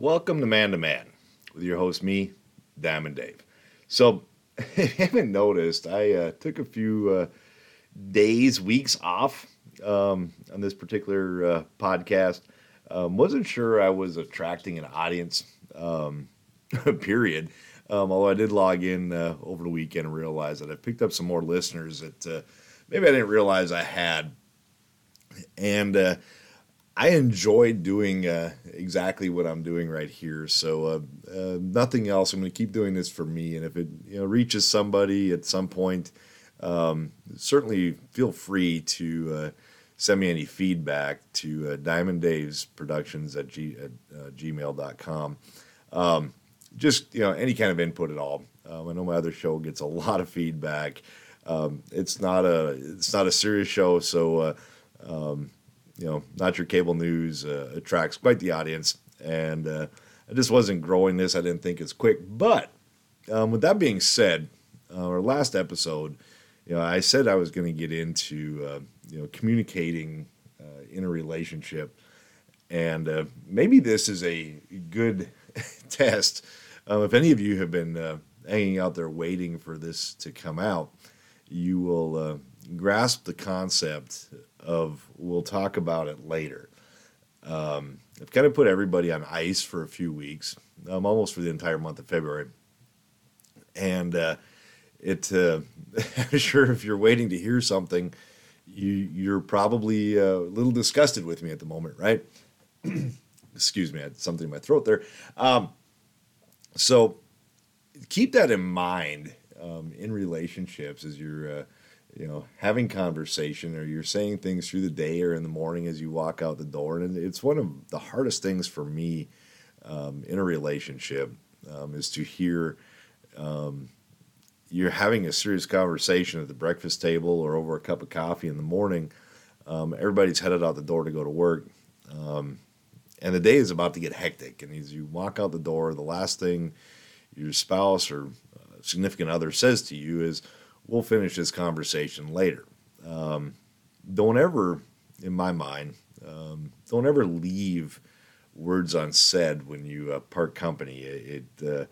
Welcome to Man to Man with your host, me, Diamond Dave. So, if you haven't noticed, I uh, took a few uh, days, weeks off um, on this particular uh, podcast. Um, wasn't sure I was attracting an audience, um, period. Um, although I did log in uh, over the weekend and realize that I picked up some more listeners that uh, maybe I didn't realize I had. And uh, I enjoyed doing uh, exactly what I'm doing right here. So uh, uh, nothing else. I'm going to keep doing this for me, and if it you know reaches somebody at some point, um, certainly feel free to uh, send me any feedback to uh, Diamond Dave's Productions at, g- at uh, gmail.com. Um, just you know any kind of input at all. Um, I know my other show gets a lot of feedback. Um, it's not a it's not a serious show, so. Uh, um, you know, not your cable news uh, attracts quite the audience, and uh, I just wasn't growing this. I didn't think it's quick. But um, with that being said, uh, our last episode, you know, I said I was going to get into uh, you know communicating uh, in a relationship, and uh, maybe this is a good test. Um, if any of you have been hanging out there waiting for this to come out, you will grasp the concept of we'll talk about it later. Um, I've kind of put everybody on ice for a few weeks, um, almost for the entire month of February. And uh, it, uh, I'm sure if you're waiting to hear something, you, you're probably uh, a little disgusted with me at the moment, right? Excuse me, I had something in my throat there. Um, so keep that in mind um, in relationships as you're uh, you know, having conversation or you're saying things through the day or in the morning as you walk out the door. And it's one of the hardest things for me um, in a relationship um, is to hear um, you're having a serious conversation at the breakfast table or over a cup of coffee in the morning. Um, everybody's headed out the door to go to work. Um, and the day is about to get hectic. And as you walk out the door, the last thing your spouse or uh, significant other says to you is, we'll finish this conversation later. Um, don't ever, in my mind, um, don't ever leave words unsaid when you uh, part company. It, it uh,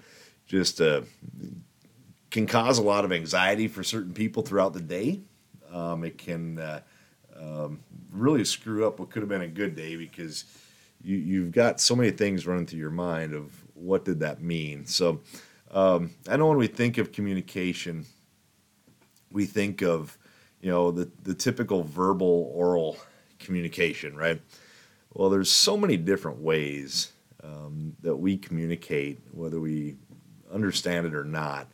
just uh, can cause a lot of anxiety for certain people throughout the day. Um, it can uh, um, really screw up what could have been a good day because you, you've got so many things running through your mind of what did that mean. So um, I know when we think of communication, we think of, you know, the, the typical verbal oral communication, right? Well, there's so many different ways um, that we communicate, whether we understand it or not.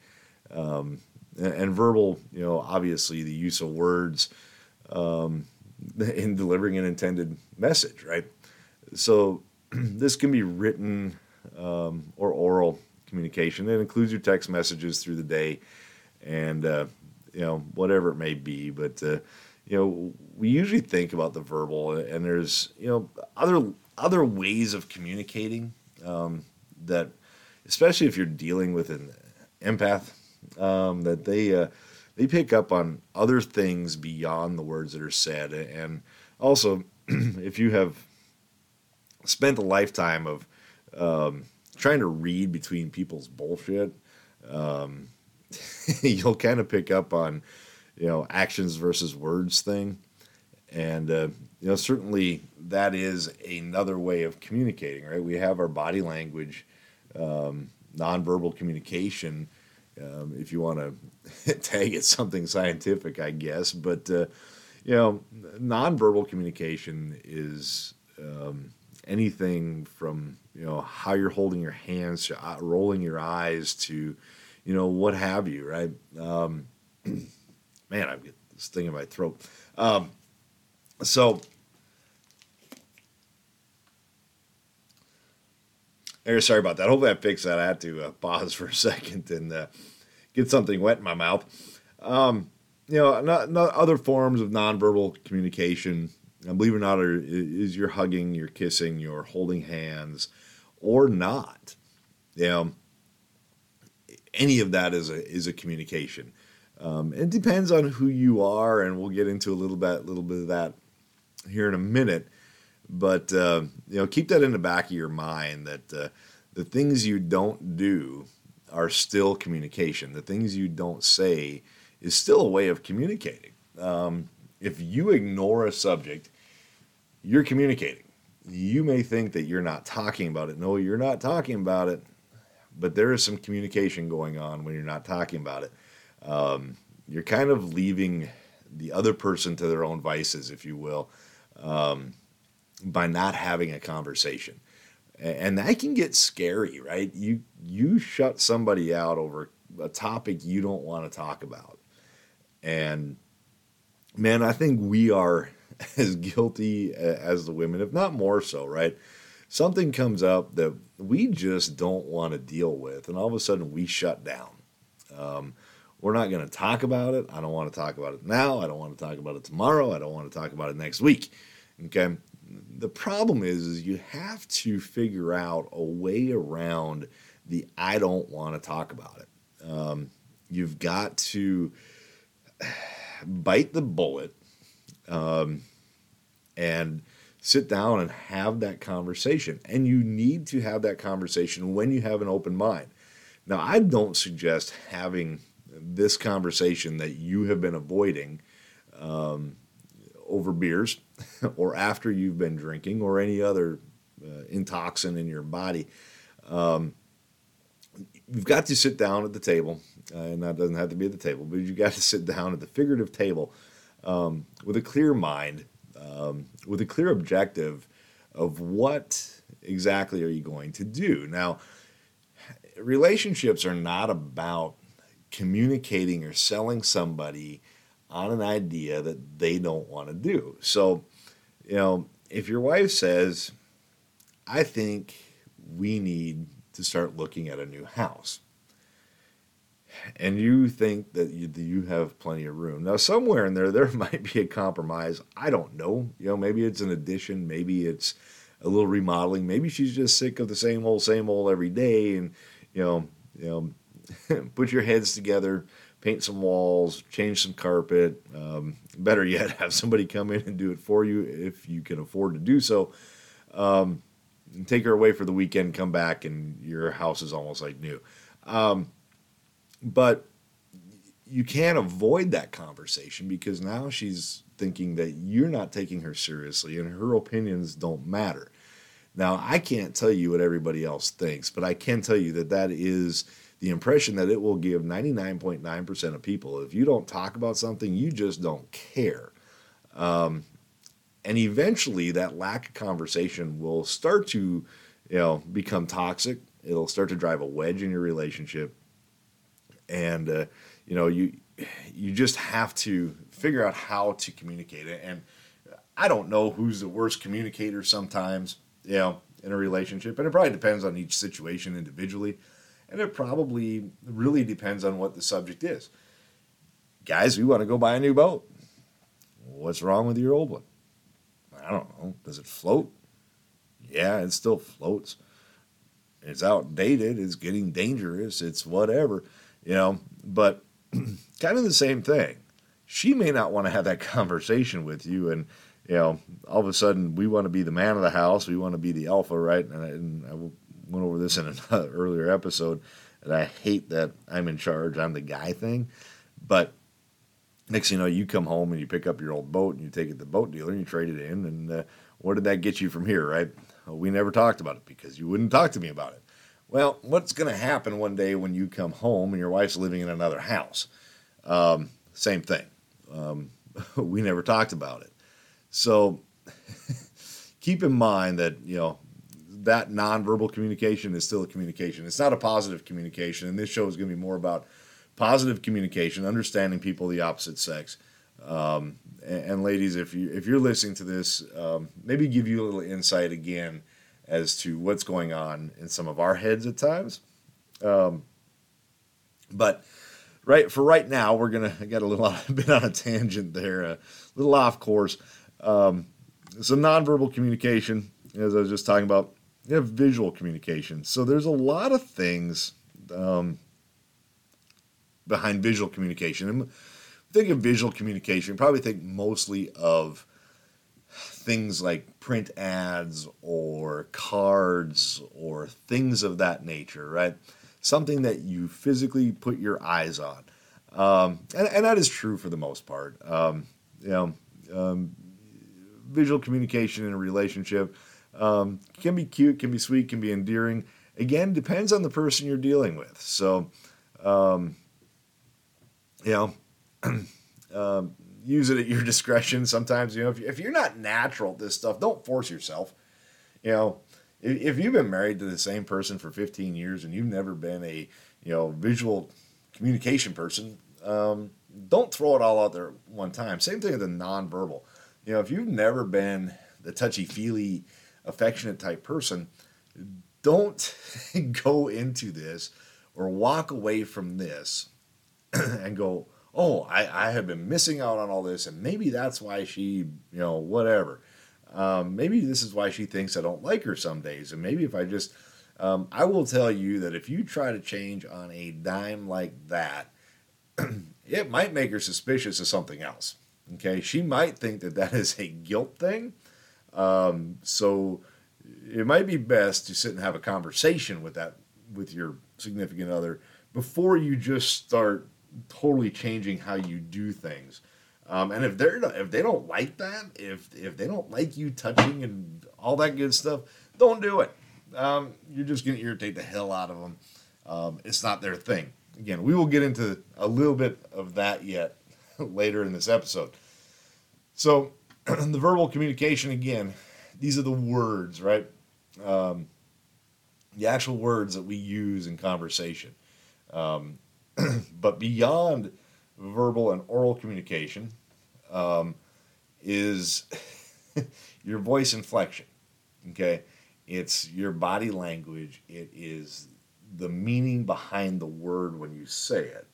Um, and, and, verbal, you know, obviously the use of words um, in delivering an intended message, right? So this can be written um, or oral communication. It includes your text messages through the day, and uh, you know, whatever it may be. But uh, you know, we usually think about the verbal, and there's you know other other ways of communicating um, that, especially if you're dealing with an empath, um, that they uh, they pick up on other things beyond the words that are said, and also if you have spent a lifetime of um, trying to read between people's bullshit. Um, you'll kind of pick up on, you know, actions versus words thing. And, uh, you know, certainly that is another way of communicating, right? We have our body language, um, nonverbal communication, um, if you want to tag it something scientific, I guess. But, uh, you know, nonverbal communication is um, anything from, you know, how you're holding your hands, to uh, rolling your eyes to, you know, what have you, right? Um, man, I've got this thing in my throat. Um, so, Hey, sorry about that. Hopefully, I fixed that. I had to uh, pause for a second and uh, get something wet in my mouth. Um, you know, not, not other forms of nonverbal communication, believe it or not, are, is your hugging, your kissing, your holding hands, or not. You know, any of that is a is a communication. Um, it depends on who you are, and we'll get into a little bit little bit of that here in a minute. but uh, you know, keep that in the back of your mind that uh, the things you don't do are still communication. The things you don't say is still a way of communicating. Um, if you ignore a subject, you're communicating. You may think that you're not talking about it. No, you're not talking about it, but there is some communication going on when you're not talking about it. Um, you're kind of leaving the other person to their own vices, if you will, um, by not having a conversation. And that can get scary, right? You you shut somebody out over a topic you don't want to talk about. And man, I think we are as guilty as the women, if not more so, right? Something comes up that we just don't want to deal with, and all of a sudden we shut down. Um, we're not going to talk about it. I don't want to talk about it now. I don't want to talk about it tomorrow. I don't want to talk about it next week. Okay. The problem is, is you have to figure out a way around the I don't want to talk about it. Um, you've got to bite the bullet um, and sit down and have that conversation. And you need to have that conversation when you have an open mind. Now, I don't suggest having this conversation that you have been avoiding um, over beers or after you've been drinking or any other uh, intoxin in your body. Um, you've got to sit down at the table, uh, and that doesn't have to be at the table, but you've got to sit down at the figurative table um, with a clear mind, um, with a clear objective of what exactly are you going to do. Now, relationships are not about communicating or selling somebody on an idea that they don't want to do. So, you know, if your wife says, I think we need to start looking at a new house, and you think that you, you have plenty of room. Now, somewhere in there, there might be a compromise. I don't know. You know, maybe it's an addition, maybe it's a little remodeling, maybe she's just sick of the same old, same old every day, and you know, you know, put your heads together, paint some walls, change some carpet. Um, better yet, have somebody come in and do it for you if you can afford to do so. Um, take her away for the weekend, come back, and your house is almost like new. Um, but you can't avoid that conversation because now she's thinking that you're not taking her seriously and her opinions don't matter. Now, I can't tell you what everybody else thinks, but I can tell you that that is the impression that it will give 99.9% of people. If you don't talk about something, you just don't care. Um, and eventually, that lack of conversation will start to, you know, become toxic. It'll start to drive a wedge in your relationship, and uh, you know, you you just have to figure out how to communicate it. And I don't know who's the worst communicator sometimes, you know, in a relationship, and it probably depends on each situation individually. And it probably really depends on what the subject is. Guys, we want to go buy a new boat. What's wrong with your old one? I don't know. Does it float? Yeah, it still floats. It's outdated. It's getting dangerous. It's whatever, you know. But kind of the same thing. She may not want to have that conversation with you, and you know, all of a sudden we want to be the man of the house. We want to be the alpha, right? And I, and I went over this in an earlier episode, and I hate that I'm in charge, I'm the guy thing. But next thing you know, you come home and you pick up your old boat and you take it to the boat dealer and you trade it in. And uh, what did that get you from here, right? Well, we never talked about it because you wouldn't talk to me about it. Well, what's going to happen one day when you come home and your wife's living in another house? Um, same thing. Um, we never talked about it. So keep in mind that, you know, that nonverbal communication is still a communication. It's not a positive communication, and this show is going to be more about positive communication, understanding people the opposite sex. Um, and, and, ladies, if you if you're listening to this, um, maybe give you a little insight again as to what's going on in some of our heads at times. Um, but right for right now, we're gonna I got a little bit on a tangent there, a little off course. Um, some nonverbal communication, as I was just talking about, you have visual communication. So there's a lot of things um, behind visual communication. And think of visual communication, probably think mostly of things like print ads or cards or things of that nature, right? Something that you physically put your eyes on. Um, and, and, that is true for the most part. Um, you know, um, visual communication in a relationship um, can be cute, can be sweet, can be endearing. Again, depends on the person you're dealing with. So, um, you know, um, use it at your discretion. Sometimes, you know, if, if you're not natural at this stuff, don't force yourself. You know, if, if you've been married to the same person for 15 years and you've never been a, you know, visual communication person, um, don't throw it all out there one time. Same thing with the nonverbal. You know, if you've never been the touchy feely, affectionate type person, don't go into this or walk away from this and go, oh, I, I have been missing out on all this, and maybe that's why she, you know, whatever. Um, maybe this is why she thinks I don't like her some days, and maybe if I just, um, I will tell you that if you try to change on a dime like that, it might make her suspicious of something else. Okay, she might think that that is a guilt thing. Um, so it might be best to sit and have a conversation with that with your significant other before you just start totally changing how you do things. Um, and if they're if they don't like that, if if they don't like you touching and all that good stuff, don't do it. Um, you're just going to irritate the hell out of them. Um, it's not their thing. Again, we will get into a little bit of that yet later in this episode. So, the verbal communication again, these are the words, right? Um, the actual words that we use in conversation. Um, but beyond verbal and oral communication um, is your voice inflection. Okay, it's your body language. It is the meaning behind the word when you say it.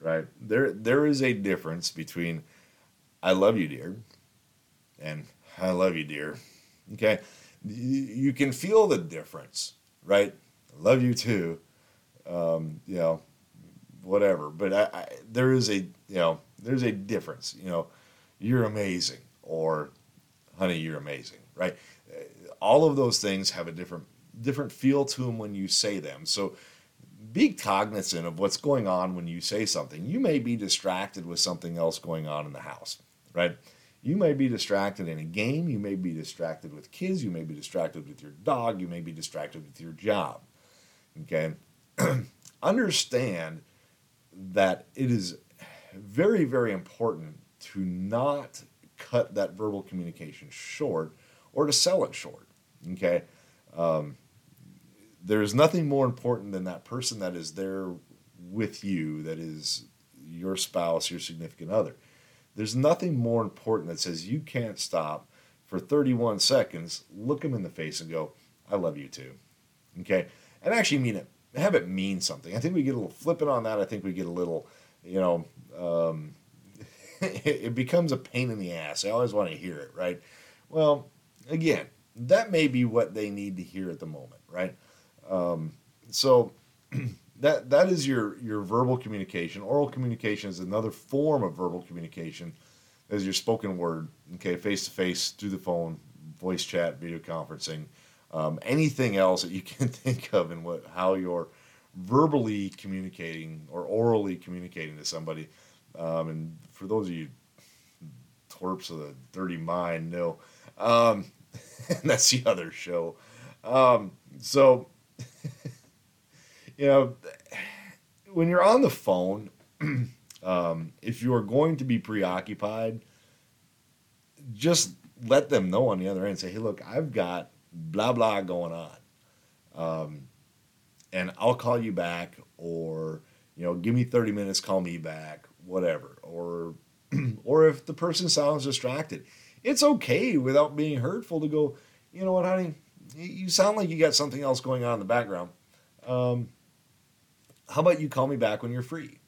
Right there, there is a difference between "I love you, dear" and "I love you, dear." Okay, you can feel the difference, right? I love you too. Um, you know, whatever. But I, I, there is a you know there's a difference. You know, you're amazing or honey, you're amazing, right? Uh, all of those things have a different different feel to them when you say them. So be cognizant of what's going on when you say something. You may be distracted with something else going on in the house, right? You may be distracted in a game, you may be distracted with kids, you may be distracted with your dog, you may be distracted with your job. Okay? Understand that it is very, very important to not cut that verbal communication short or to sell it short. Okay? Um, there's nothing more important than that person that is there with you, that is your spouse, your significant other. There's nothing more important that says you can't stop for 31 seconds, look them in the face and go, I love you too. Okay? And actually mean it have it mean something. I think we get a little flippant on that. I think we get a little, you know, um, it, it becomes a pain in the ass. I always want to hear it, right? Well, again, that may be what they need to hear at the moment, right? Um, so that that is your your verbal communication. Oral communication is another form of verbal communication, as your spoken word. Okay, face to face, through the phone, voice chat, video conferencing um, anything else that you can think of and what how you're verbally communicating or orally communicating to somebody. Um, and for those of you twerps of the dirty mind, no, um, that's the other show. Um, so, you know, when you're on the phone, um, if you are going to be preoccupied, just let them know on the other end. Say, hey, look, I've got blah blah going on. Um, and i'll call you back or you know give me 30 minutes call me back whatever. Or or if the person sounds distracted it's okay without being hurtful to go you know what honey? You sound like you got something else going on in the background. Um, how about you call me back when you're free?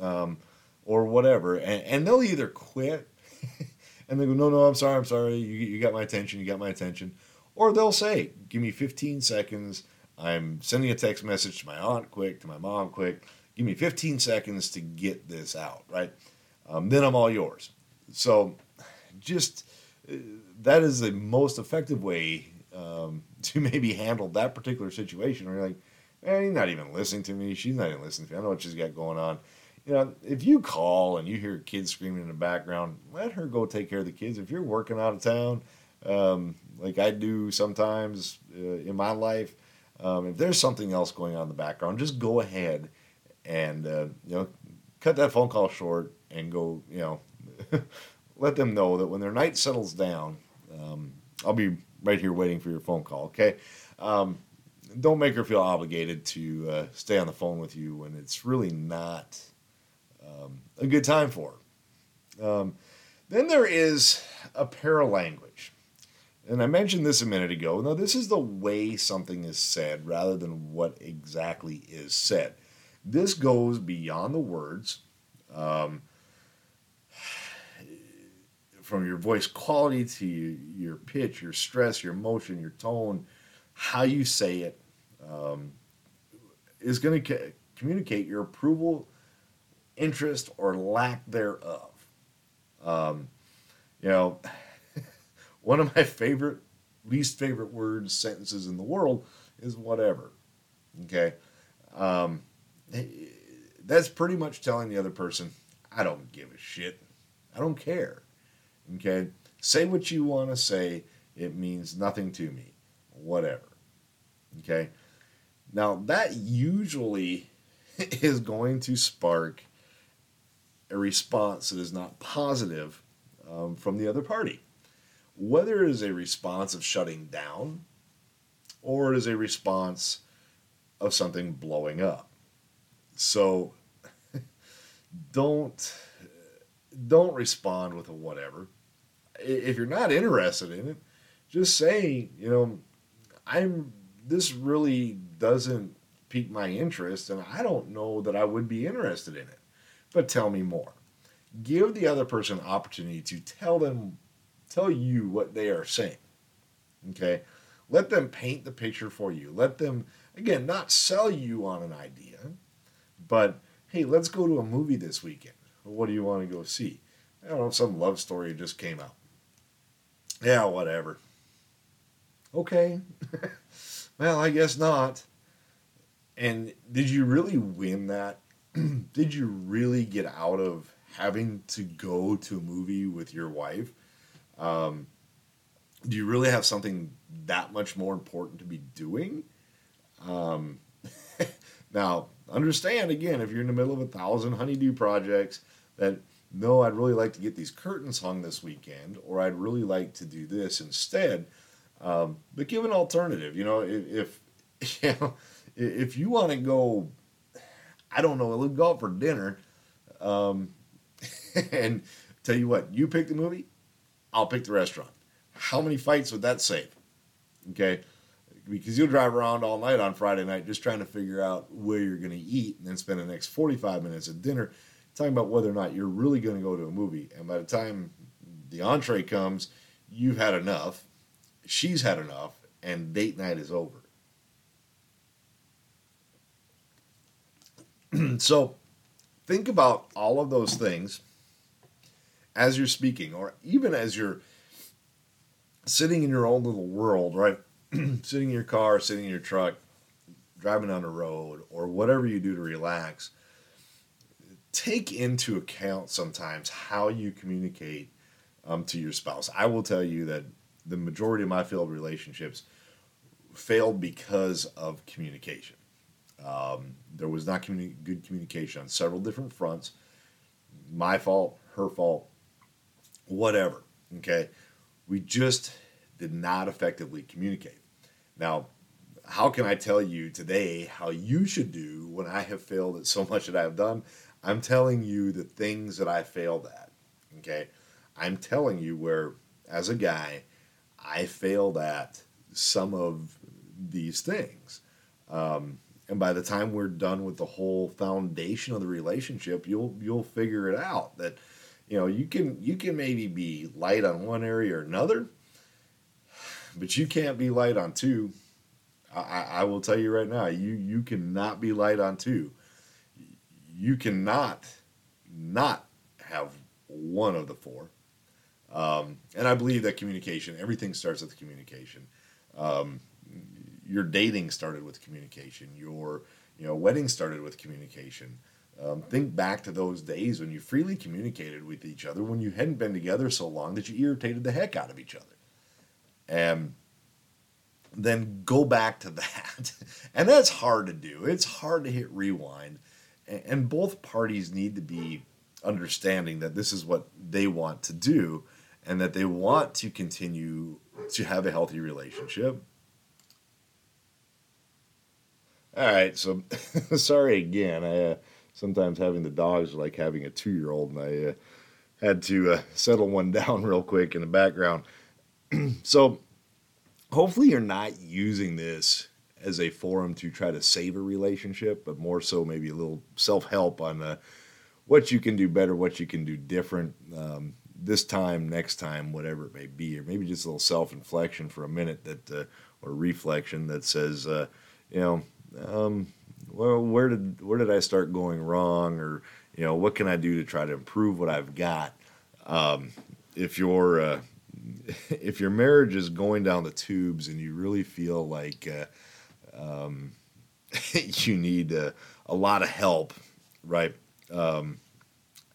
Um, or whatever. And, and they'll either quit and they go no no i'm sorry i'm sorry. You, you got my attention you got my attention or they'll say, give me 15 seconds. I'm sending a text message to my aunt quick, to my mom quick. Give me 15 seconds to get this out, right? Um, then I'm all yours. So just that is the most effective way um, to maybe handle that particular situation. Or you're like, man, he's not even listening to me. She's not even listening to me. I know what she's got going on. You know, if you call and you hear kids screaming in the background, let her go take care of the kids. If you're working out of town, um, like I do sometimes uh, in my life, um, if there's something else going on in the background, just go ahead and uh, you know cut that phone call short and go. You know, let them know that when their night settles down, um, I'll be right here waiting for your phone call. Okay. Um, don't make her feel obligated to uh, stay on the phone with you when it's really not um, a good time for her. Um, then there is a paralanguage. And I mentioned this a minute ago. Now, this is the way something is said rather than what exactly is said. This goes beyond the words, um, from your voice quality to your pitch, your stress, your motion, your tone, how you say it, um, is going to communicate your approval interest or lack thereof. Um, you know, one of my favorite, least favorite words, sentences in the world is whatever. Okay. Um, that's pretty much telling the other person, I don't give a shit. I don't care. Okay. Say what you want to say. It means nothing to me. Whatever. Okay. Now, that usually is going to spark a response that is not positive um, from the other party. Whether it is a response of shutting down or it is a response of something blowing up. So don't don't respond with a whatever. If you're not interested in it, just say, you know, I'm this really doesn't pique my interest and I don't know that I would be interested in it but tell me more. Give the other person opportunity to tell them, tell you what they are saying. Okay? Let them paint the picture for you. Let them, again, not sell you on an idea, but hey, let's go to a movie this weekend. What do you want to go see? I don't know, some love story just came out. Yeah, whatever. Okay. well, I guess not. And did you really win that? did you really get out of having to go to a movie with your wife? Um, do you really have something that much more important to be doing? Um, now, understand again, if you're in the middle of a thousand honeydew projects, that no, I'd really like to get these curtains hung this weekend, or I'd really like to do this instead. Um, but give an alternative. You know, if, if you know, if you want to go I don't know, we'll go out for dinner. Um, and tell you what, you pick the movie, I'll pick the restaurant. How many fights would that save? Okay. Because you'll drive around all night on Friday night just trying to figure out where you're going to eat and then spend the next 45 minutes at dinner talking about whether or not you're really going to go to a movie. And by the time the entree comes, you've had enough, she's had enough, and date night is over. so think about all of those things as you're speaking, or even as you're sitting in your own little world, right? sitting in your car, sitting in your truck, driving on the road, or whatever you do to relax. Take into account sometimes how you communicate um, to your spouse. I will tell you that the majority of my failed relationships failed because of communication. Um, there was not communi- good communication on several different fronts. My fault, her fault, whatever. Okay. We just did not effectively communicate. Now, how can I tell you today how you should do when I have failed at so much that I have done? I'm telling you the things that I failed at. Okay. I'm telling you where, as a guy, I failed at some of these things. Um, and by the time we're done with the whole foundation of the relationship you'll you'll figure it out that you know you can you can maybe be light on one area or another but you can't be light on two i, I will tell you right now you you cannot be light on two you cannot not have one of the four Um, and I believe that communication, everything starts with communication. Um, your dating started with communication. Your you know wedding started with communication. Um, think back to those days when you freely communicated with each other when you hadn't been together so long that you irritated the heck out of each other. And then go back to that. and that's hard to do. It's hard to hit rewind. And both parties need to be understanding that this is what they want to do and that they want to continue to have a healthy relationship. All right, so sorry again. I uh, sometimes having the dogs like having a two-year-old, and I uh, had to uh, settle one down real quick in the background. so hopefully you're not using this as a forum to try to save a relationship, but more so maybe a little self-help on uh, what you can do better, what you can do different um, this time, next time, whatever it may be, or maybe just a little self-inflection for a minute that uh, or reflection that says, uh, you know, um, well, where did where did I start going wrong, or you know, what can I do to try to improve what I've got? Um, if your uh, if your marriage is going down the tubes and you really feel like uh, um, you need a, a, lot of help, right? Um,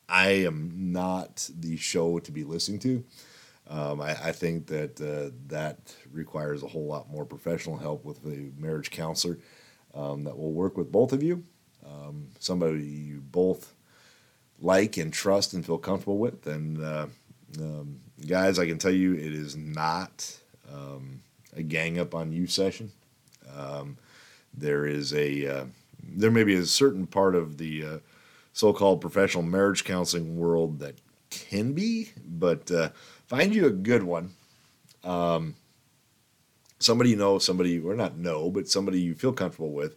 I am not the show to be listening to. Um, I, I, think that uh, that requires a whole lot more professional help with a marriage counselor um, that will work with both of you, um, somebody you both like and trust and feel comfortable with. And uh, um, guys, I can tell you it is not um, a gang up on you session. Um, there is a uh, there may be a certain part of the uh, so-called professional marriage counseling world that can be, but uh, find you a good one. Um, somebody you know, somebody or not know, but somebody you feel comfortable with.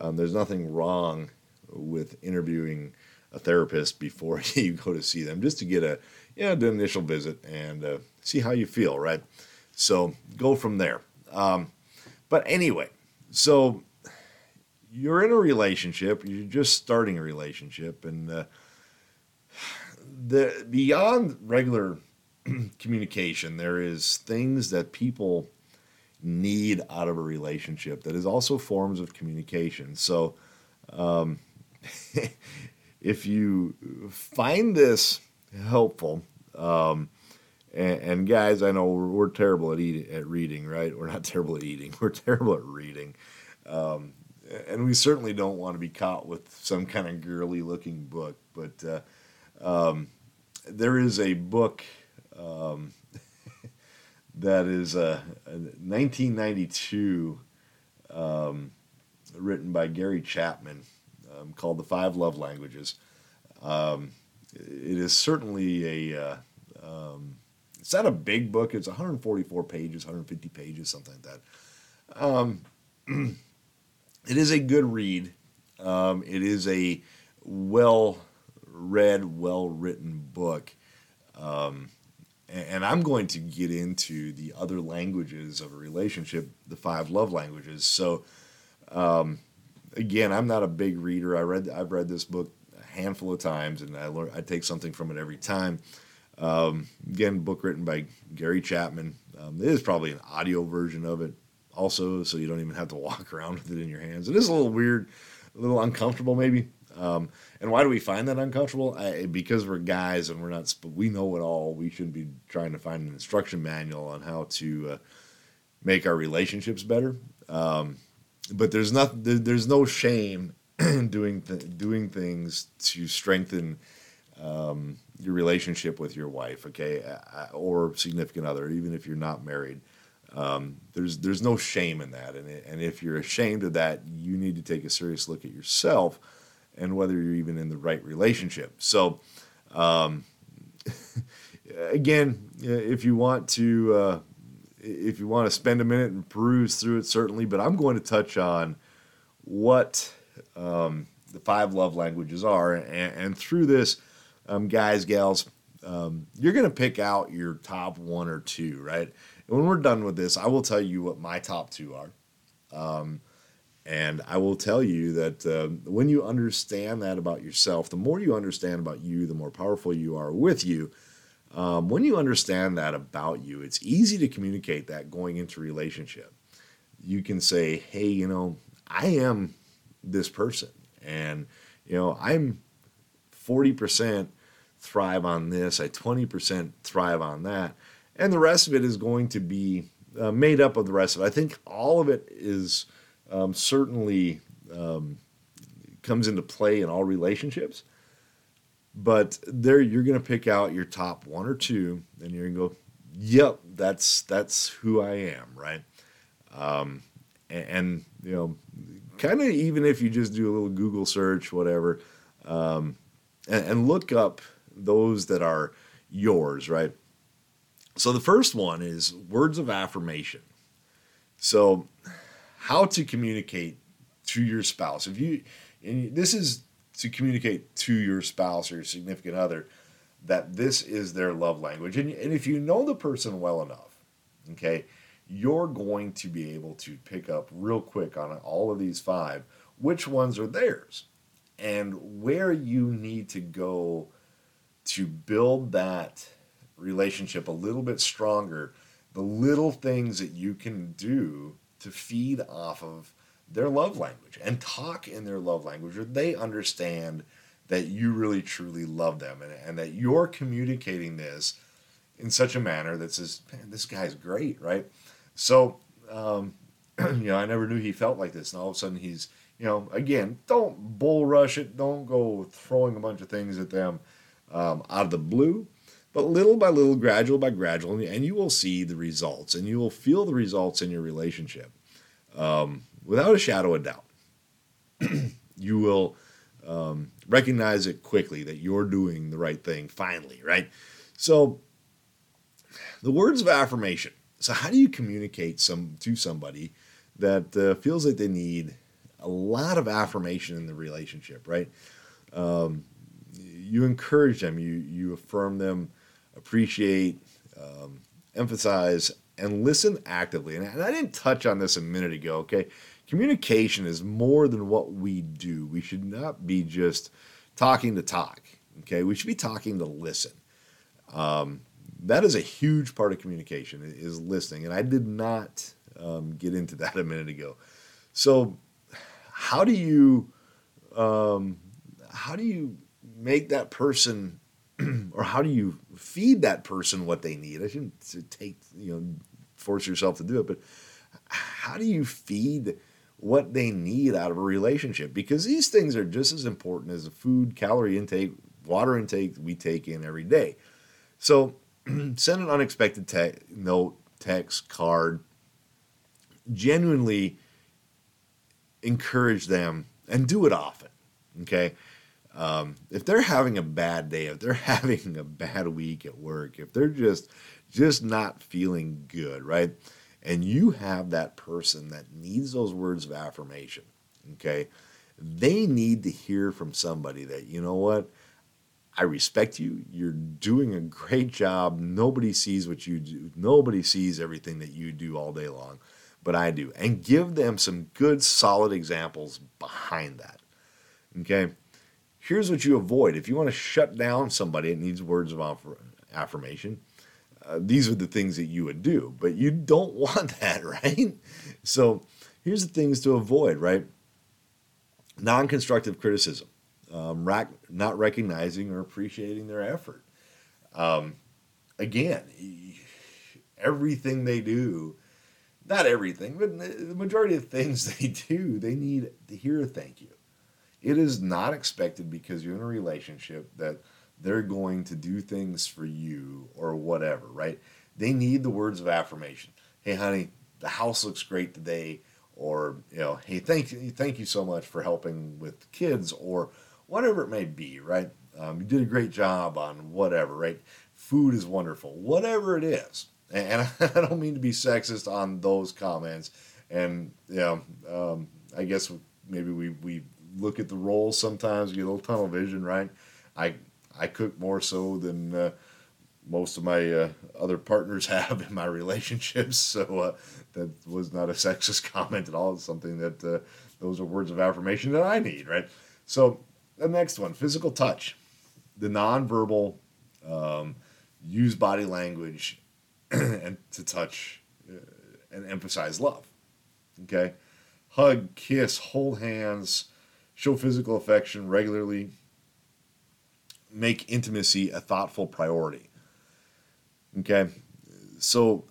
Um, there's nothing wrong with interviewing a therapist before you go to see them, just to get a know, the initial visit and uh, see how you feel, right? So go from there. Um, but anyway, so you're in a relationship, you're just starting a relationship, and uh, the beyond regular communication, there is things that people need out of a relationship that is also forms of communication. So, um, if you find this helpful, um, and, and, guys, I know we're, we're terrible at eating, at reading, right? We're not terrible at eating. We're terrible at reading, um, and we certainly don't want to be caught with some kind of girly looking book. But uh, um, there is a book um, that is a, a 1992 um, written by Gary Chapman um, called The Five Love Languages. Um, it is certainly a, uh, um, it's not a big book, it's 144 pages, 150 pages, something like that. Um, it is a good read. Um, it is a well read, well written book. Um, and I'm going to get into the other languages of a relationship, the five love languages. So, um, again, I'm not a big reader. I read I've read this book a handful of times, and I learn I take something from it every time. Um, again, book written by Gary Chapman. Um, it is probably an audio version of it, also, so you don't even have to walk around with it in your hands. It is a little weird, a little uncomfortable, maybe. Um, and why do we find that uncomfortable? I, because we're guys and we're not. We know it all. We shouldn't be trying to find an instruction manual on how to uh, make our relationships better. Um, but there's not. There, there's no shame in doing th- doing things to strengthen um, your relationship with your wife, okay, uh, or significant other, even if you're not married. Um, there's there's no shame in that, and and if you're ashamed of that, you need to take a serious look at yourself and whether you're even in the right relationship. So, um, again, if you want to, uh, if you want to spend a minute and peruse through it, certainly. But I'm going to touch on what um, the five love languages are, and, and through this, um, guys, gals, um, you're going to pick out your top one or two, right? And when we're done with this, I will tell you what my top two are. Um, and I will tell you that uh, when you understand that about yourself, the more you understand about you, the more powerful you are with you. Um, when you understand that about you, it's easy to communicate that going into relationship. You can say, "Hey, you know, I am this person, and you know, I'm forty percent thrive on this, I twenty percent thrive on that, and the rest of it is going to be uh, made up of the rest of it. I think all of it is um, certainly um, comes into play in all relationships. But there, you're going to pick out your top one or two, and you're going to go, "Yep, that's that's who I am," right? Um, and, and, you know, kind of even if you just do a little Google search, whatever, um, and, and look up those that are yours, right? So the first one is words of affirmation. So, how to communicate to your spouse. If you, and this is to communicate to your spouse or your significant other that this is their love language. And, and if you know the person well enough, okay, you're going to be able to pick up real quick on all of these five which ones are theirs and where you need to go to build that relationship a little bit stronger, the little things that you can do to feed off of their love language and talk in their love language, or they understand that you really truly love them and, and that you're communicating this in such a manner that says, man, this guy's great, right? So, um, you know, I never knew he felt like this. And all of a sudden he's, you know, again, don't bull rush it. Don't go throwing a bunch of things at them um, out of the blue, but little by little, gradual by gradual, and you will see the results and you will feel the results in your relationship um, without a shadow of doubt. you will um, recognize it quickly that you're doing the right thing finally, right? So, the words of affirmation. So, how do you communicate some to somebody that uh, feels like they need a lot of affirmation in the relationship, right? Um, you encourage them, you you affirm them, appreciate, um, emphasize, and listen actively. And, I didn't touch on this a minute ago. Okay, communication is more than what we do. We should not be just talking to talk. Okay, we should be talking to listen. Um, that is a huge part of communication is listening, and I did not um, get into that a minute ago. So, how do you um, how do you make that person or how do you feed that person what they need? I shouldn't take, you know, force yourself to do it, but how do you feed what they need out of a relationship? Because these things are just as important as the food, calorie intake, water intake we take in every day. So send an unexpected te- note, text, card. Genuinely encourage them and do it often. Okay. Um, if they're having a bad day, if they're having a bad week at work, if they're just just not feeling good, right? And you have that person that needs those words of affirmation, okay? They need to hear from somebody that, you know what? I respect you. You're doing a great job. Nobody sees what you do. Nobody sees everything that you do all day long, but I do. And give them some good, solid examples behind that. Okay? Here's what you avoid. If you want to shut down somebody that needs words of affirmation, uh, these are the things that you would do. But you don't want that, right? So here's the things to avoid, right? Non constructive criticism, um, rac- not recognizing or appreciating their effort. Um, again, everything they do, not everything, but the majority of things they do, they need to hear a thank you. It is not expected because you're in a relationship that they're going to do things for you or whatever, right? They need the words of affirmation. Hey, honey, the house looks great today, or you know, hey, thank you, thank you so much for helping with kids, or whatever it may be, right? Um, you did a great job on whatever, right? Food is wonderful, whatever it is. And I don't mean to be sexist on those comments, and you know, um, I guess maybe we we look at the roles sometimes, get a little tunnel vision, right? I I cook more so than uh, most of my uh, other partners have in my relationships, so uh, that was not a sexist comment at all. It's something that uh, those are words of affirmation that I need, right? So the next one, physical touch, the nonverbal um, use body language and to touch uh, and emphasize love. Okay? Hug, kiss, hold hands, show physical affection regularly, make intimacy a thoughtful priority. Okay? So,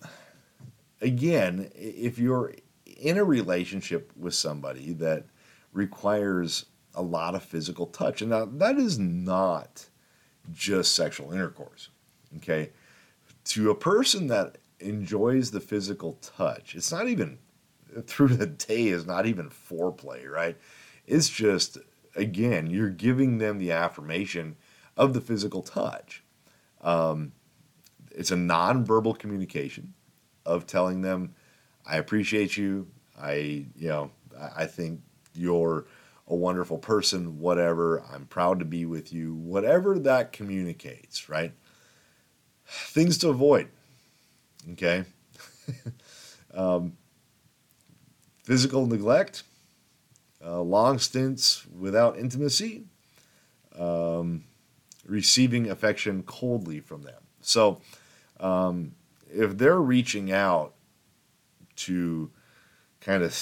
again, if you're in a relationship with somebody that requires a lot of physical touch, and now that is not just sexual intercourse. Okay? To a person that enjoys the physical touch, it's not even through the day, is not even foreplay, right? It's just, again, you're giving them the affirmation of the physical touch. Um, it's a nonverbal communication of telling them, I appreciate you. I, you know, I think you're a wonderful person, whatever. I'm proud to be with you, whatever that communicates, right? Things to avoid, okay? um, physical neglect, uh, long stints without intimacy, um, receiving affection coldly from them. So, um, if they're reaching out to kind of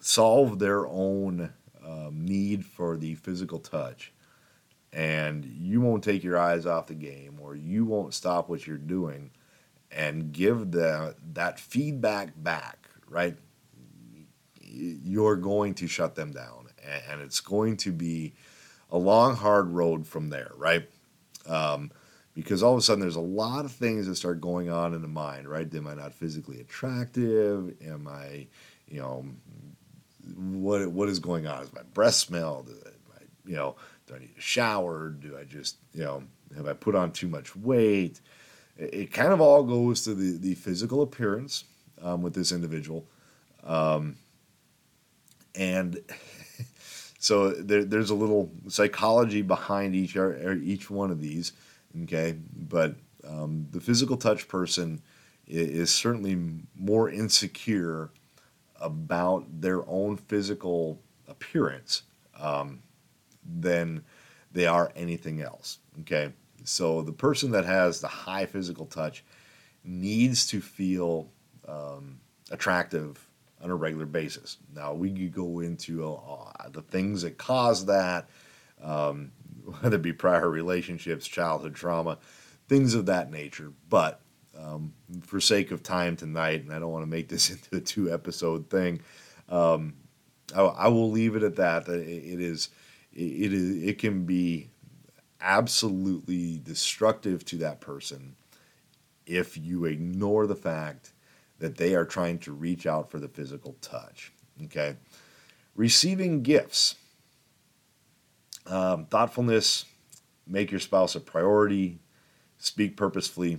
solve their own um, need for the physical touch, and you won't take your eyes off the game, or you won't stop what you're doing, and give the that feedback back, right? You're going to shut them down, and it's going to be a long, hard road from there, right? Um, because all of a sudden there's a lot of things that start going on in the mind, right? Am I not physically attractive? Am I, you know, what what is going on? Is my breath smell? Do I, you know, do I need a shower? Do I just, you know, have I put on too much weight? It, it kind of all goes to the the physical appearance um, with this individual, um, and so there, there's a little psychology behind each each one of these Okay, but um, the physical touch person is, certainly more insecure about their own physical appearance um, than they are anything else. Okay, so the person that has the high physical touch needs to feel um, attractive on a regular basis. Now we could go into uh, the things that cause that. Um, whether it be prior relationships, childhood trauma, things of that nature. But um, for sake of time tonight, and I don't want to make this into a two episode thing, um, I, I, will leave it at that. It, it is, it is, it can be absolutely destructive to that person if you ignore the fact that they are trying to reach out for the physical touch. Okay, receiving gifts. Um, thoughtfulness, make your spouse a priority, speak purposefully,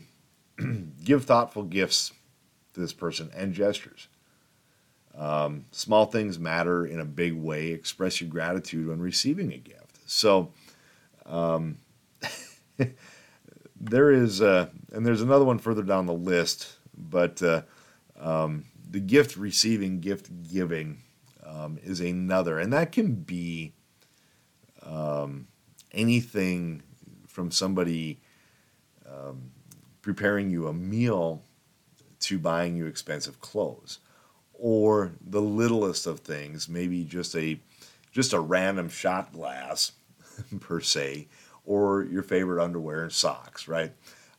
give thoughtful gifts to this person and gestures. Um, small things matter in a big way. Express your gratitude when receiving a gift. So, um, there is, uh, and there's another one further down the list, but uh, um, the gift receiving, gift giving um, is another, and that can be um, anything from somebody um, preparing you a meal to buying you expensive clothes or the littlest of things maybe just a just a random shot glass per se or your favorite underwear and socks right?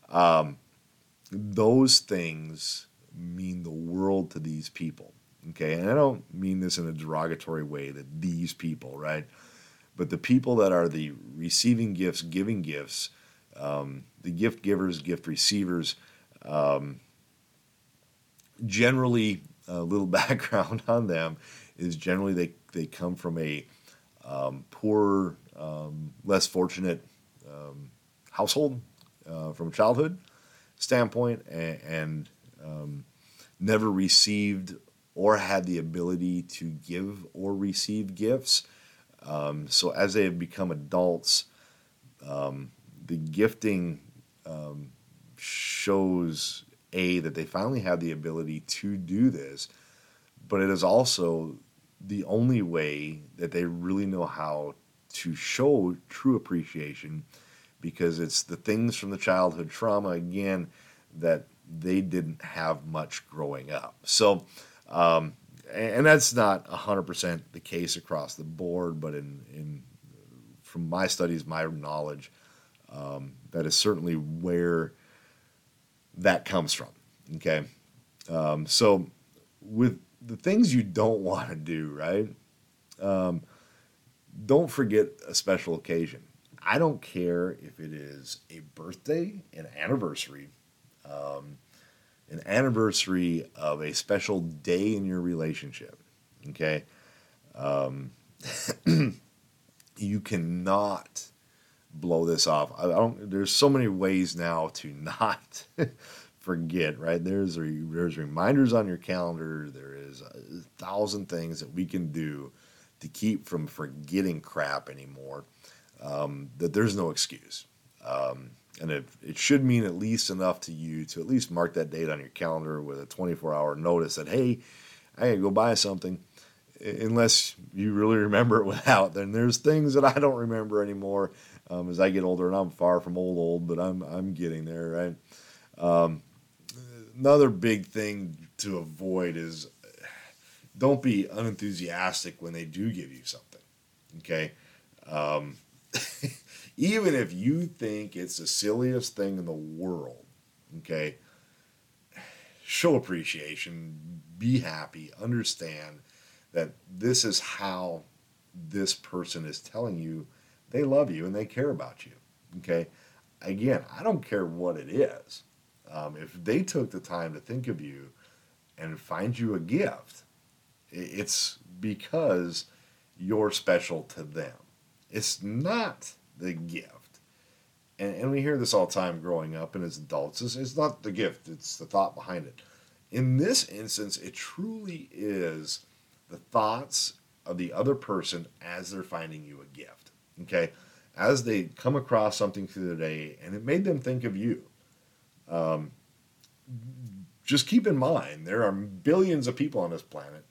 Um, those things mean the world to these people okay? And i don't mean this in a derogatory way that these people right? But the people that are the receiving gifts, giving gifts, um, the gift givers, gift receivers, um, generally, a little background on them is generally they, they come from a um, poor, um, less fortunate um, household uh, from childhood standpoint and, and um, never received or had the ability to give or receive gifts. Um, so as they have become adults, um, the gifting um, shows a that they finally have the ability to do this, but it is also the only way that they really know how to show true appreciation because it's the things from the childhood trauma again that they didn't have much growing up. So, um, and that's not 100% the case across the board, but in, in from my studies, my knowledge, um, that is certainly where that comes from. Okay. Um, so, with the things you don't want to do, right? Um, don't forget a special occasion. I don't care if it is a birthday, an anniversary, um, an anniversary of a special day in your relationship. Okay. Um, you cannot blow this off. I don't. There's so many ways now to not forget. Right there's there's reminders on your calendar. There is a thousand things that we can do to keep from forgetting crap anymore. Um, that there's no excuse. Um, and it, it should mean at least enough to you to at least mark that date on your calendar with a 24 hour notice that, hey, I gotta go buy something. Unless you really remember it without, then there's things that I don't remember anymore um, as I get older, and I'm far from old, old, but I'm I'm getting there, right? Um, another big thing to avoid is don't be unenthusiastic when they do give you something. Okay. Um, even if you think it's the silliest thing in the world, okay, show appreciation, be happy, understand that this is how this person is telling you they love you and they care about you. Okay. Again, I don't care what it is. Um, if they took the time to think of you and find you a gift, it's because you're special to them. It's not the gift. And, and we hear this all the time growing up and as adults. It's, it's not the gift, it's the thought behind it. In this instance, it truly is the thoughts of the other person as they're finding you a gift. Okay? As they come across something through the day and it made them think of you. Um, just keep in mind there are billions of people on this planet,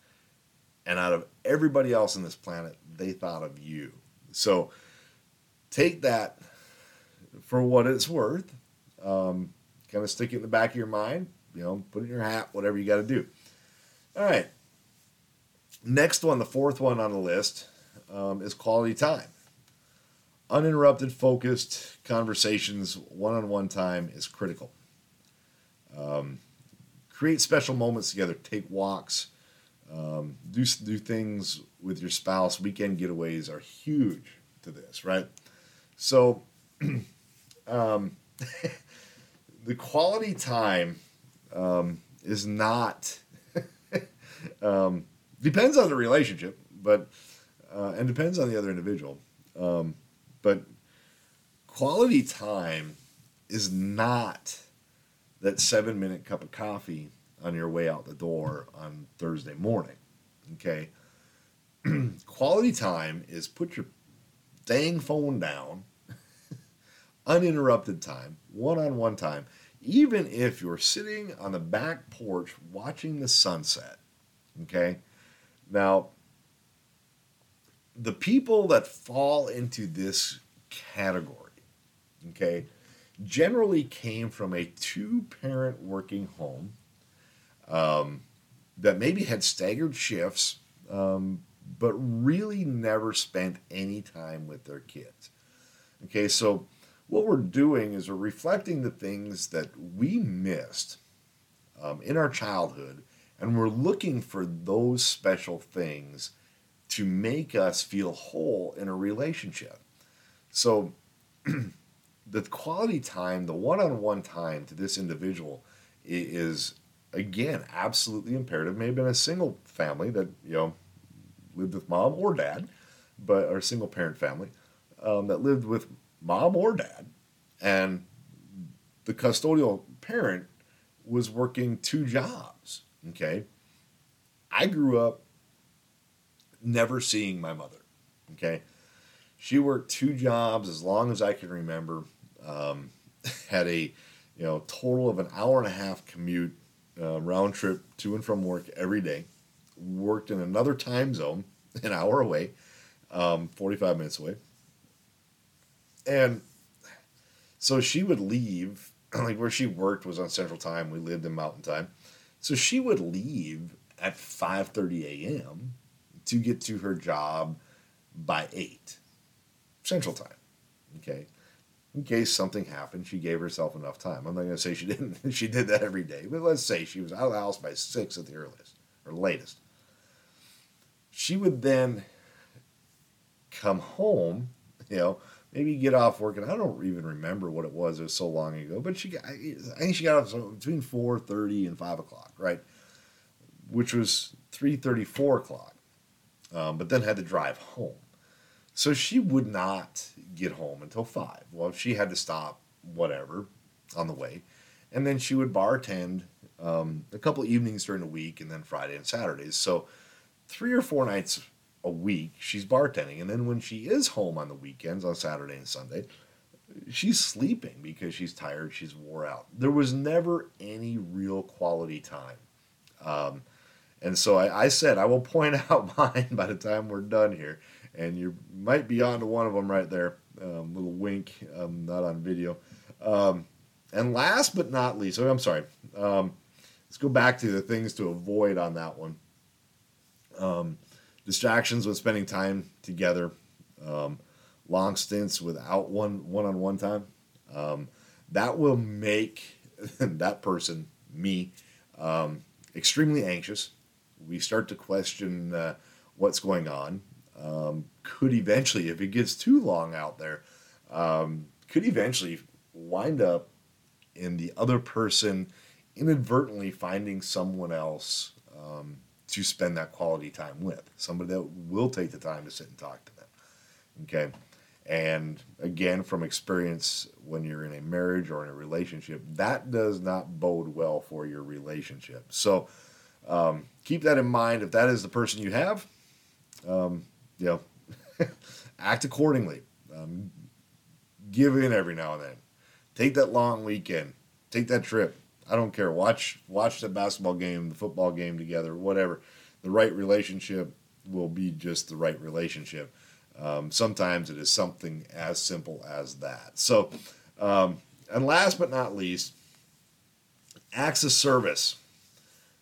and out of everybody else on this planet, they thought of you. So take that for what it's worth. Um, kind of stick it in the back of your mind. You know, put it in your hat, whatever you got to do. All right. Next one, the fourth one on the list, um, is quality time. Uninterrupted, focused conversations, one on one time is critical. Um, create special moments together. Take walks. Um, do do things with your spouse. Weekend getaways are huge to this, right? So, um, the quality time um, is not um, depends on the relationship, but uh, and depends on the other individual. Um, but quality time is not that seven minute cup of coffee on your way out the door on Thursday morning. Okay. quality time is put your dang phone down, uninterrupted time, one on one time, even if you're sitting on the back porch watching the sunset. Okay? Now, the people that fall into this category, okay, generally came from a two parent working home um, that maybe had staggered shifts, um, but really never spent any time with their kids. Okay, so what we're doing is we're reflecting the things that we missed um, in our childhood, and we're looking for those special things to make us feel whole in a relationship. So, the quality time, the one on one time to this individual is, again, absolutely imperative. Maybe in a single family that, you know, lived with mom or dad, but or single parent family um, that lived with mom or dad, and the custodial parent was working two jobs. Okay, I grew up never seeing my mother. Okay, she worked two jobs as long as I can remember. Um, had a you know total of an hour and a half commute uh, round trip to and from work every day worked in another time zone, an hour away, um, 45 minutes away. And So she would leave, like where she worked was on Central Time. We lived in Mountain Time. So she would leave at 5:30 a.m. to get to her job by 8 Central Time. Okay. In case something happened, she gave herself enough time. I'm not going to say she didn't. She did that every day, but let's say she was out of the house by six at the earliest or latest. She would then come home, you know, maybe you get off work, and I don't even remember what it was. It was so long ago, but she, I think she got off between four thirty and five o'clock, right? Which was three thirty, four o'clock, um, but then had to drive home. So she would not get home until five. Well, she had to stop, whatever, on the way, and then she would bartend um, a couple evenings during the week, and then Friday and Saturdays. So three or four nights a week she's bartending, and then when she is home on the weekends on Saturday and Sunday, she's sleeping because she's tired, she's wore out. There was never any real quality time. Um, and so I, I, said, I will point out mine by the time we're done here and you might be onto one of them right there. Um, little wink, um, not on video. Um, and last but not least, oh, I'm sorry. Um, let's go back to the things to avoid on that one. Um, distractions when spending time together. Um, long stints without one one-on-one time. that will make that person, me, extremely anxious. We start to question uh, what's going on um, could eventually, if it gets too long out there, um, could eventually wind up in the other person inadvertently finding someone else um, to spend that quality time with, somebody that will take the time to sit and talk to them. Okay. And again, from experience, when you're in a marriage or in a relationship, that does not bode well for your relationship. So um, keep that in mind. If that is the person you have, um, you know, act accordingly. Um, give in every now and then. Take that long weekend. Take that trip. I don't care. Watch watch the basketball game, the football game together, whatever. The right relationship will be just the right relationship. Um, sometimes it is something as simple as that. So, um, and last but not least, acts of service.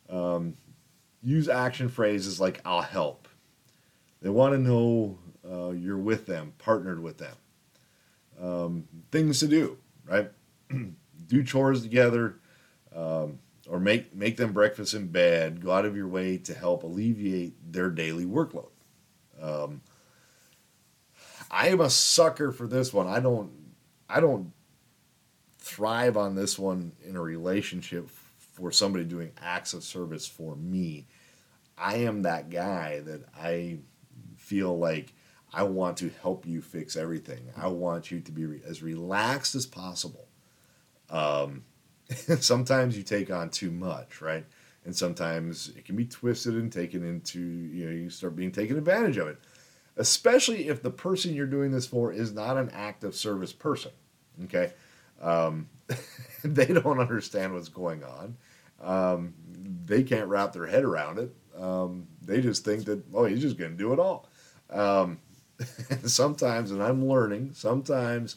Um, use action phrases like "I'll help," They want to know uh, you're with them, partnered with them. Um, things to do, right? do chores together, um, or make make them breakfast in bed. Go out of your way to help alleviate their daily workload. Um, I am a sucker for this one. I don't I don't thrive on this one in a relationship for somebody doing acts of service for me. I am that guy that I feel like I want to help you fix everything. I want you to be re- as relaxed as possible. Um, sometimes you take on too much, right? And sometimes it can be twisted and taken into, you know, you start being taken advantage of it. Especially if the person you're doing this for is not an acts of service person. Okay. Um, they don't understand what's going on. Um, they can't wrap their head around it. Um, they just think that, oh, he's just going to do it all. Um, sometimes, and I'm learning, sometimes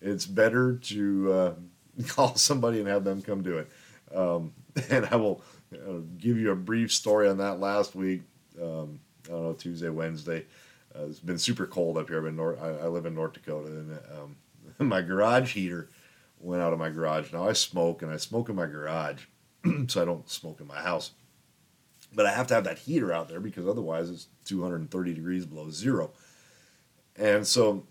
it's better to uh, call somebody and have them come do it. Um, and I will uh, give you a brief story on that last week. Um, I don't know, Tuesday, Wednesday. Uh, it's been super cold up here. I've been North, I, I, live in North Dakota, and um, my garage heater went out of my garage. Now I smoke, and I smoke in my garage, so I don't smoke in my house. But I have to have that heater out there because otherwise it's 230 degrees below zero. And so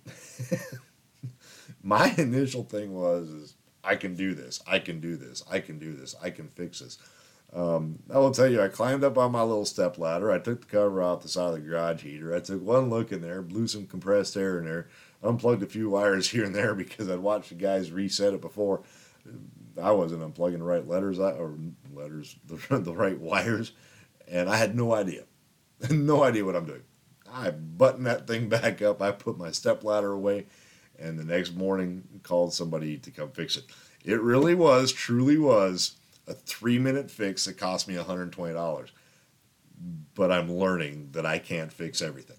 my initial thing was is I can do this. I can do this. I can do this. I can fix this. Um, I will tell you, I climbed up on my little step ladder. I took the cover off the side of the garage heater. I took one look in there, blew some compressed air in there, unplugged a few wires here and there because I'd watched the guys reset it before. I wasn't unplugging the right letters or letters, the, the right wires and I had no idea, no idea what I'm doing. I buttoned that thing back up. I put my step ladder away, and the next morning called somebody to come fix it. It really was, truly was, a three minute fix that cost me $120. But I'm learning that I can't fix everything.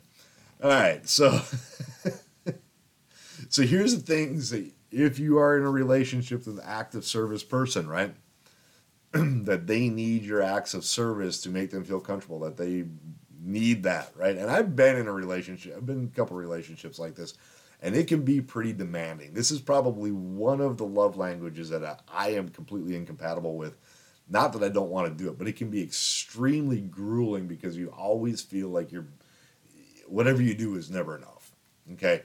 All right, so so here's the things that if you are in a relationship with an acts of service person, right? that they need your acts of service to make them feel comfortable, that they need that, right? And I've been in a relationship, I've been in a couple relationships like this, and it can be pretty demanding. This is probably one of the love languages that I am completely incompatible with. Not that I don't want to do it, but it can be extremely grueling because you always feel like you're, whatever you do is never enough. Okay.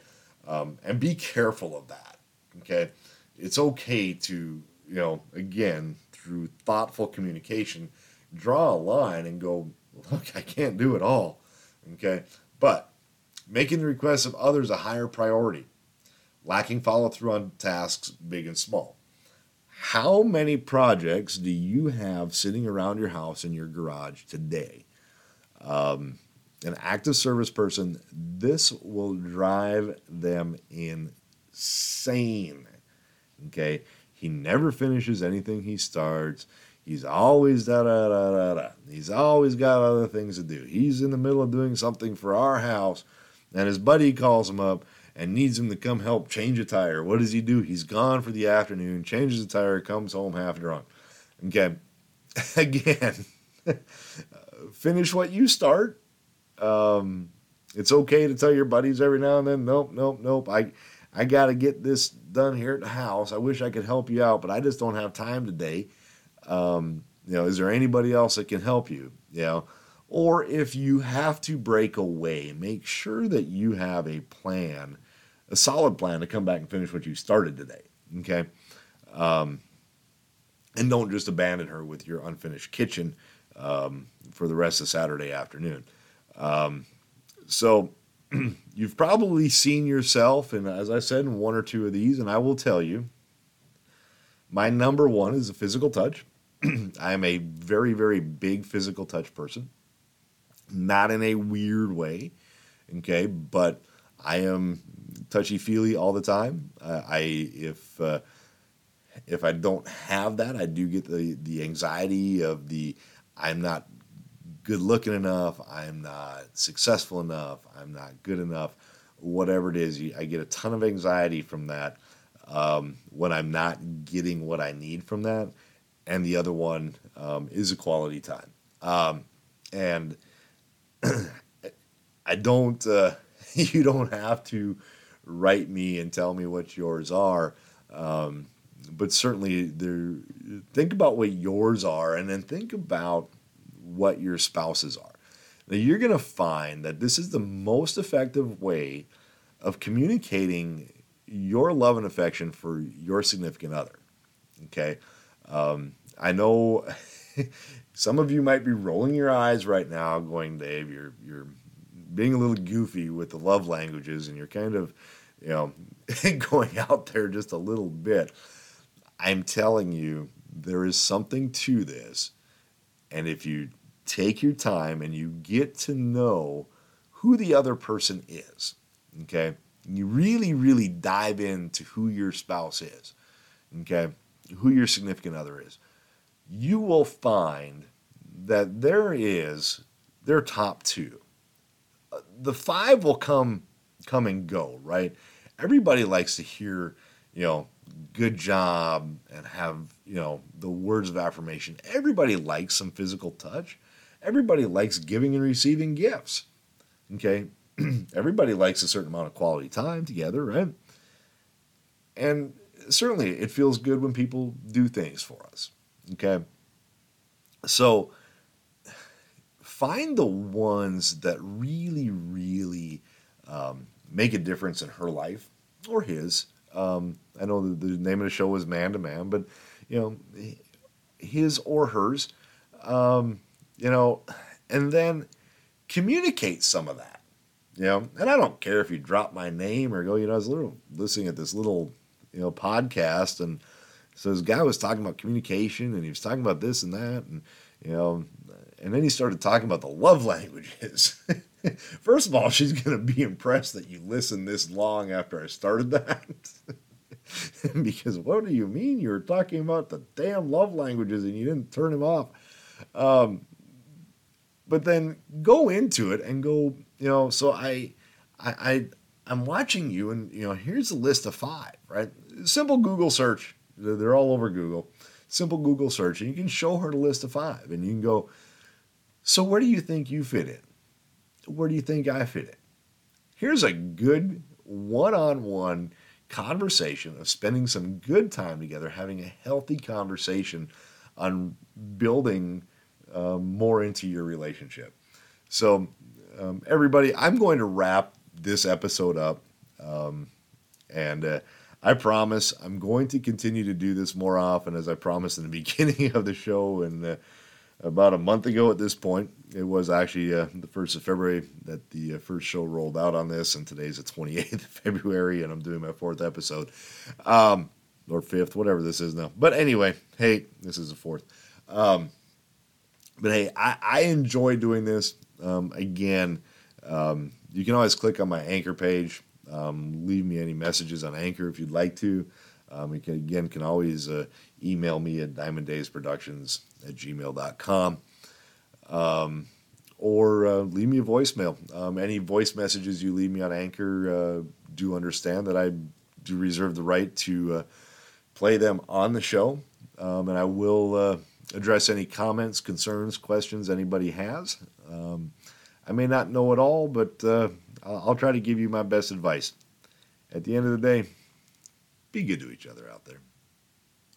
Um, and be careful of that. Okay. It's okay to, you know, again, through thoughtful communication, draw a line and go, look, I can't do it all. Okay. But making the requests of others a higher priority, lacking follow through on tasks big and small. How many projects do you have sitting around your house in your garage today? Um, an acts of service person, this will drive them insane. Okay. He never finishes anything he starts. He's always da da da da da. He's always got other things to do. He's in the middle of doing something for our house, and his buddy calls him up and needs him to come help change a tire. What does he do? He's gone for the afternoon, changes the tire, comes home half drunk. Okay, again, finish what you start. Um, it's okay to tell your buddies every now and then, nope, nope, nope. I I got to get this done here at the house. I wish I could help you out, but I just don't have time today. Um, you know, is there anybody else that can help you? You know, or if you have to break away, make sure that you have a plan, a solid plan to come back and finish what you started today. Okay. Um, and don't just abandon her with your unfinished kitchen um, for the rest of Saturday afternoon. Um, so you've probably seen yourself, and as I said, in one or two of these, and I will tell you, my number one is a physical touch. I am a very, very big physical touch person, not in a weird way, okay, but I am touchy feely all the time. Uh, I if uh, if I don't have that, I do get the the anxiety of the I'm not good looking enough, I'm not successful enough, I'm not good enough, whatever it is. I get a ton of anxiety from that um, when I'm not getting what I need from that. And the other one um, is a quality time. Um, and I don't, uh, you don't have to write me and tell me what yours are. Um, but certainly there, think about what yours are and then think about what your spouses are. Now, you're going to find that this is the most effective way of communicating your love and affection for your significant other. Okay. Um, I know some of you might be rolling your eyes right now, going, Dave, you're, you're being a little goofy with the love languages and you're kind of, you know, going out there just a little bit. I'm telling you, there is something to this. And if you take your time and you get to know who the other person is, okay, you really, really dive into who your spouse is, okay, who your significant other is, you will find that there is their top two. Uh, the five will come come and go, right? Everybody likes to hear, you know, good job and have, you know, the words of affirmation. Everybody likes some physical touch. Everybody likes giving and receiving gifts. Okay? Everybody likes a certain amount of quality time together, right? And certainly it feels good when people do things for us. Okay? So find the ones that really, really um, make a difference in her life or his um, I know the, the, name of the show was Man to Man, but you know, his or hers, um, you know, and then communicate some of that, you know. And I don't care if you drop my name or go, you know, I was listening at this little, you know, podcast, and so this guy was talking about communication, and he was talking about this and that, and you know, and then he started talking about the love languages. First of all, she's going to be impressed that you listened this long after I started that. because what do you mean you were talking about the damn love languages and you didn't turn him off? Um, but then go into it and go, you know, so I, I, I, I'm watching you, and you know, here's a list of five, right? Simple Google search. They're all over Google. Simple Google search, and you can show her the list of five, and you can go. So where do you think you fit in? Where do you think I fit in? Here's a good one-on-one conversation of spending some good time together, having a healthy conversation on building um, more into your relationship. So, um, everybody, I'm going to wrap this episode up. Um, and uh, I promise I'm going to continue to do this more often, as I promised in the beginning of the show. And uh, about a month ago at this point, it was actually uh, the 1st of February that the uh, first show rolled out on this. And today's the 28th of February, and I'm doing my fourth episode. Um, or fifth, whatever this is now. But anyway, hey, this is the fourth. Um, but hey, I, I enjoy doing this. Um, again, um, you can always click on my anchor page. Um, leave me any messages on Anchor if you'd like to. Um, you can, again can always uh, email me at diamonddaysproductions at gmail.com um, or uh, leave me a voicemail. Um, any voice messages you leave me on Anchor, uh, do understand that I do reserve the right to uh, play them on the show. Um, and I will uh, address any comments, concerns, questions anybody has. Um, I may not know it all, but uh, I'll try to give you my best advice. At the end of the day, be good to each other out there.